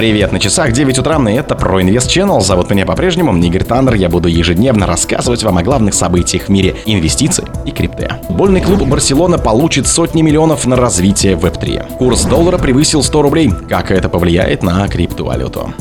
Привет, на часах 9 утра, и это ProInvest Channel. Зовут меня по-прежнему Игорь Таннер. Я буду ежедневно рассказывать вам о главных событиях в мире инвестиций и крипты. Футбольный клуб Барселона получит сотни миллионов на развитие Web3. Курс доллара превысил 100 рублей. Как это повлияет на криптовалюту?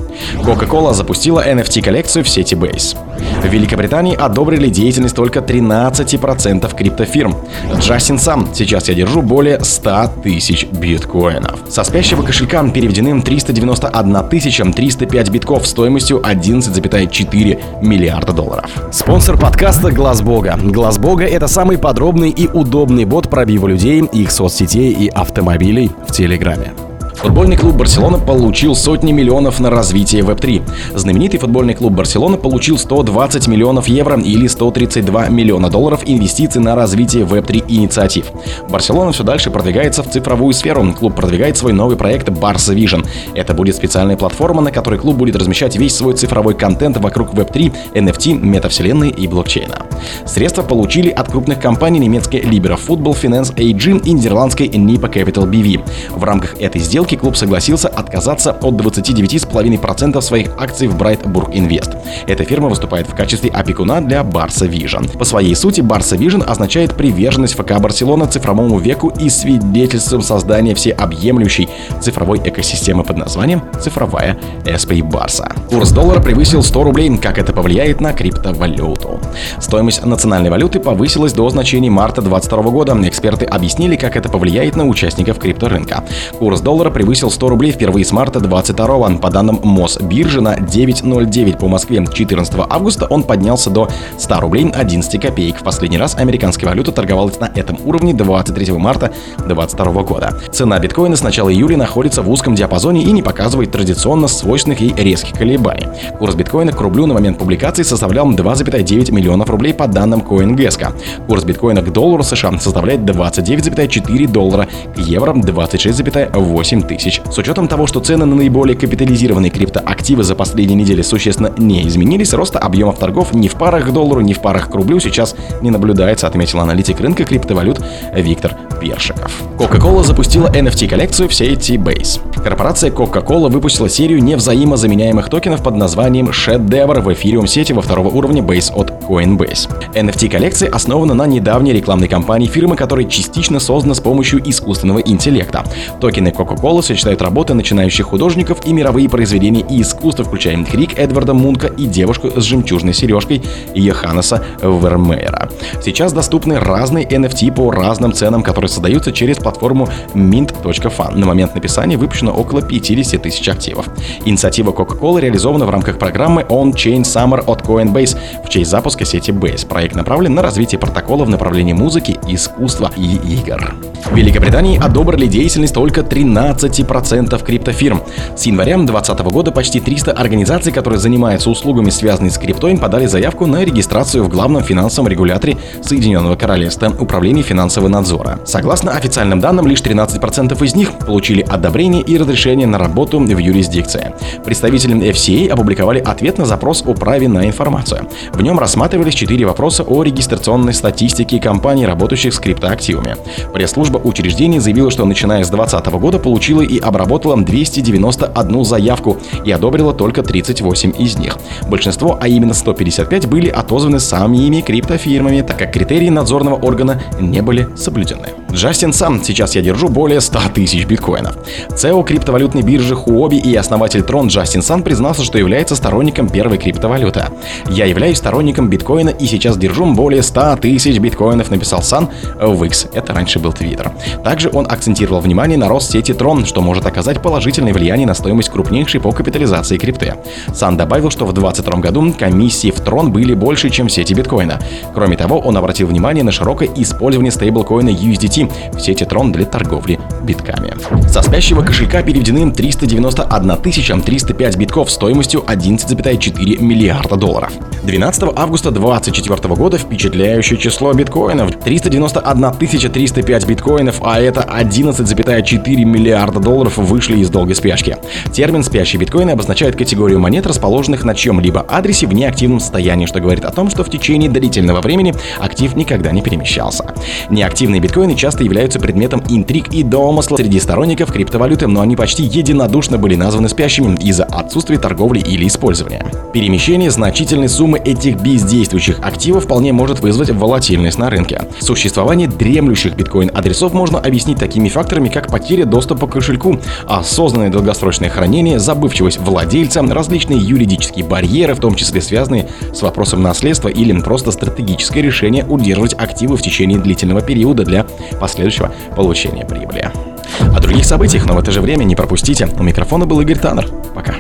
Coca-Cola запустила NFT-коллекцию в сети Base. В Великобритании одобрили деятельность только 13% криптофирм. Джастин сам. Сейчас я держу более 100 тысяч биткоинов. Со спящего кошелька переведены 391 305 битков стоимостью 11,4 миллиарда долларов. Спонсор подкаста Глаз Бога. Глаз Бога это самый подробный и удобный бот пробива людей, их соцсетей и автомобилей в Телеграме. Футбольный клуб Барселона получил сотни миллионов на развитие Web3. Знаменитый футбольный клуб Барселона получил 120 миллионов евро или 132 миллиона долларов инвестиций на развитие Web3 инициатив. Барселона все дальше продвигается в цифровую сферу. Клуб продвигает свой новый проект Barca Vision. Это будет специальная платформа, на которой клуб будет размещать весь свой цифровой контент вокруг Web3, NFT, метавселенной и блокчейна. Средства получили от крупных компаний немецкой Libera Football Finance AG и нидерландской Nipa Capital BV. В рамках этой сделки сделки клуб согласился отказаться от 29,5% своих акций в Брайтбург Инвест. Эта фирма выступает в качестве опекуна для Барса Vision. По своей сути, Барса Vision означает приверженность ФК Барселона цифровому веку и свидетельством создания всеобъемлющей цифровой экосистемы под названием «Цифровая SP Барса». Курс доллара превысил 100 рублей. Как это повлияет на криптовалюту? Стоимость национальной валюты повысилась до значений марта 2022 года. Эксперты объяснили, как это повлияет на участников крипторынка. Курс доллара превысил 100 рублей впервые с марта 22 По данным Мосбиржи на 9.09 по Москве 14 августа он поднялся до 100 рублей 11 копеек. В последний раз американская валюта торговалась на этом уровне 23 марта 2022 года. Цена биткоина с начала июля находится в узком диапазоне и не показывает традиционно свойственных и резких колебаний. Курс биткоина к рублю на момент публикации составлял 2,9 миллионов рублей по данным CoinGeska. Курс биткоина к доллару США составляет 29,4 доллара, к евро 26,8 тысяч. С учетом того, что цены на наиболее капитализированные криптоактивы за последние недели существенно не изменились, роста объемов торгов ни в парах к доллару, ни в парах к рублю сейчас не наблюдается, отметил аналитик рынка криптовалют Виктор Першиков. Coca-Cola запустила NFT-коллекцию в сети Base. Корпорация Coca-Cola выпустила серию невзаимозаменяемых токенов под названием Шедевр в эфириум сети во второго уровня Base от Coinbase. NFT-коллекция основана на недавней рекламной кампании фирмы, которая частично создана с помощью искусственного интеллекта. Токены Coca-Cola Wallace сочетают работы начинающих художников и мировые произведения и искусства, включая Крик Эдварда Мунка и девушку с жемчужной сережкой Йоханнеса Вермеера. Сейчас доступны разные NFT по разным ценам, которые создаются через платформу mint.fan. На момент написания выпущено около 50 тысяч активов. Инициатива Coca-Cola реализована в рамках программы On-Chain Summer от Coinbase в честь запуска сети Base. Проект направлен на развитие протокола в направлении музыки, искусства и игр. В Великобритании одобрили деятельность только 13 20% криптофирм. С января 2020 года почти 300 организаций, которые занимаются услугами, связанными с криптой, подали заявку на регистрацию в главном финансовом регуляторе Соединенного Королевства Управления финансового надзора. Согласно официальным данным, лишь 13% из них получили одобрение и разрешение на работу в юрисдикции. Представители FCA опубликовали ответ на запрос о праве на информацию. В нем рассматривались четыре вопроса о регистрационной статистике компаний, работающих с криптоактивами. Пресс-служба учреждений заявила, что начиная с 2020 года получила и обработала 291 заявку и одобрила только 38 из них. Большинство, а именно 155, были отозваны самими криптофирмами, так как критерии надзорного органа не были соблюдены. Джастин сам, сейчас я держу более 100 тысяч биткоинов. ЦЕО криптовалютной биржи Huobi и основатель Трон Джастин Сан признался, что является сторонником первой криптовалюты. «Я являюсь сторонником биткоина и сейчас держу более 100 тысяч биткоинов», написал Сан в X. Это раньше был Твиттер. Также он акцентировал внимание на рост сети Трон, что может оказать положительное влияние на стоимость крупнейшей по капитализации крипты. Сан добавил, что в 2022 году комиссии в Трон были больше, чем сети биткоина. Кроме того, он обратил внимание на широкое использование стейблкоина USDT в сети Трон для торговли битками. Со спящего кошелька переведены 391 305 битков стоимостью 11,4 миллиарда долларов. 12 августа 2024 года впечатляющее число биткоинов. 391 305 биткоинов, а это 11,4 миллиарда долларов вышли из долгой спячки. Термин «спящий биткоин» обозначает категорию монет, расположенных на чем-либо адресе в неактивном состоянии, что говорит о том, что в течение длительного времени актив никогда не перемещался. Неактивные биткоины часто часто являются предметом интриг и домысла среди сторонников криптовалюты, но они почти единодушно были названы спящими из-за отсутствия торговли или использования. Перемещение значительной суммы этих бездействующих активов вполне может вызвать волатильность на рынке. Существование дремлющих биткоин-адресов можно объяснить такими факторами, как потеря доступа к кошельку, осознанное долгосрочное хранение, забывчивость владельца, различные юридические барьеры, в том числе связанные с вопросом наследства или просто стратегическое решение удерживать активы в течение длительного периода для последующего получения прибыли. О других событиях, но в это же время не пропустите. У микрофона был Игорь Таннер. Пока.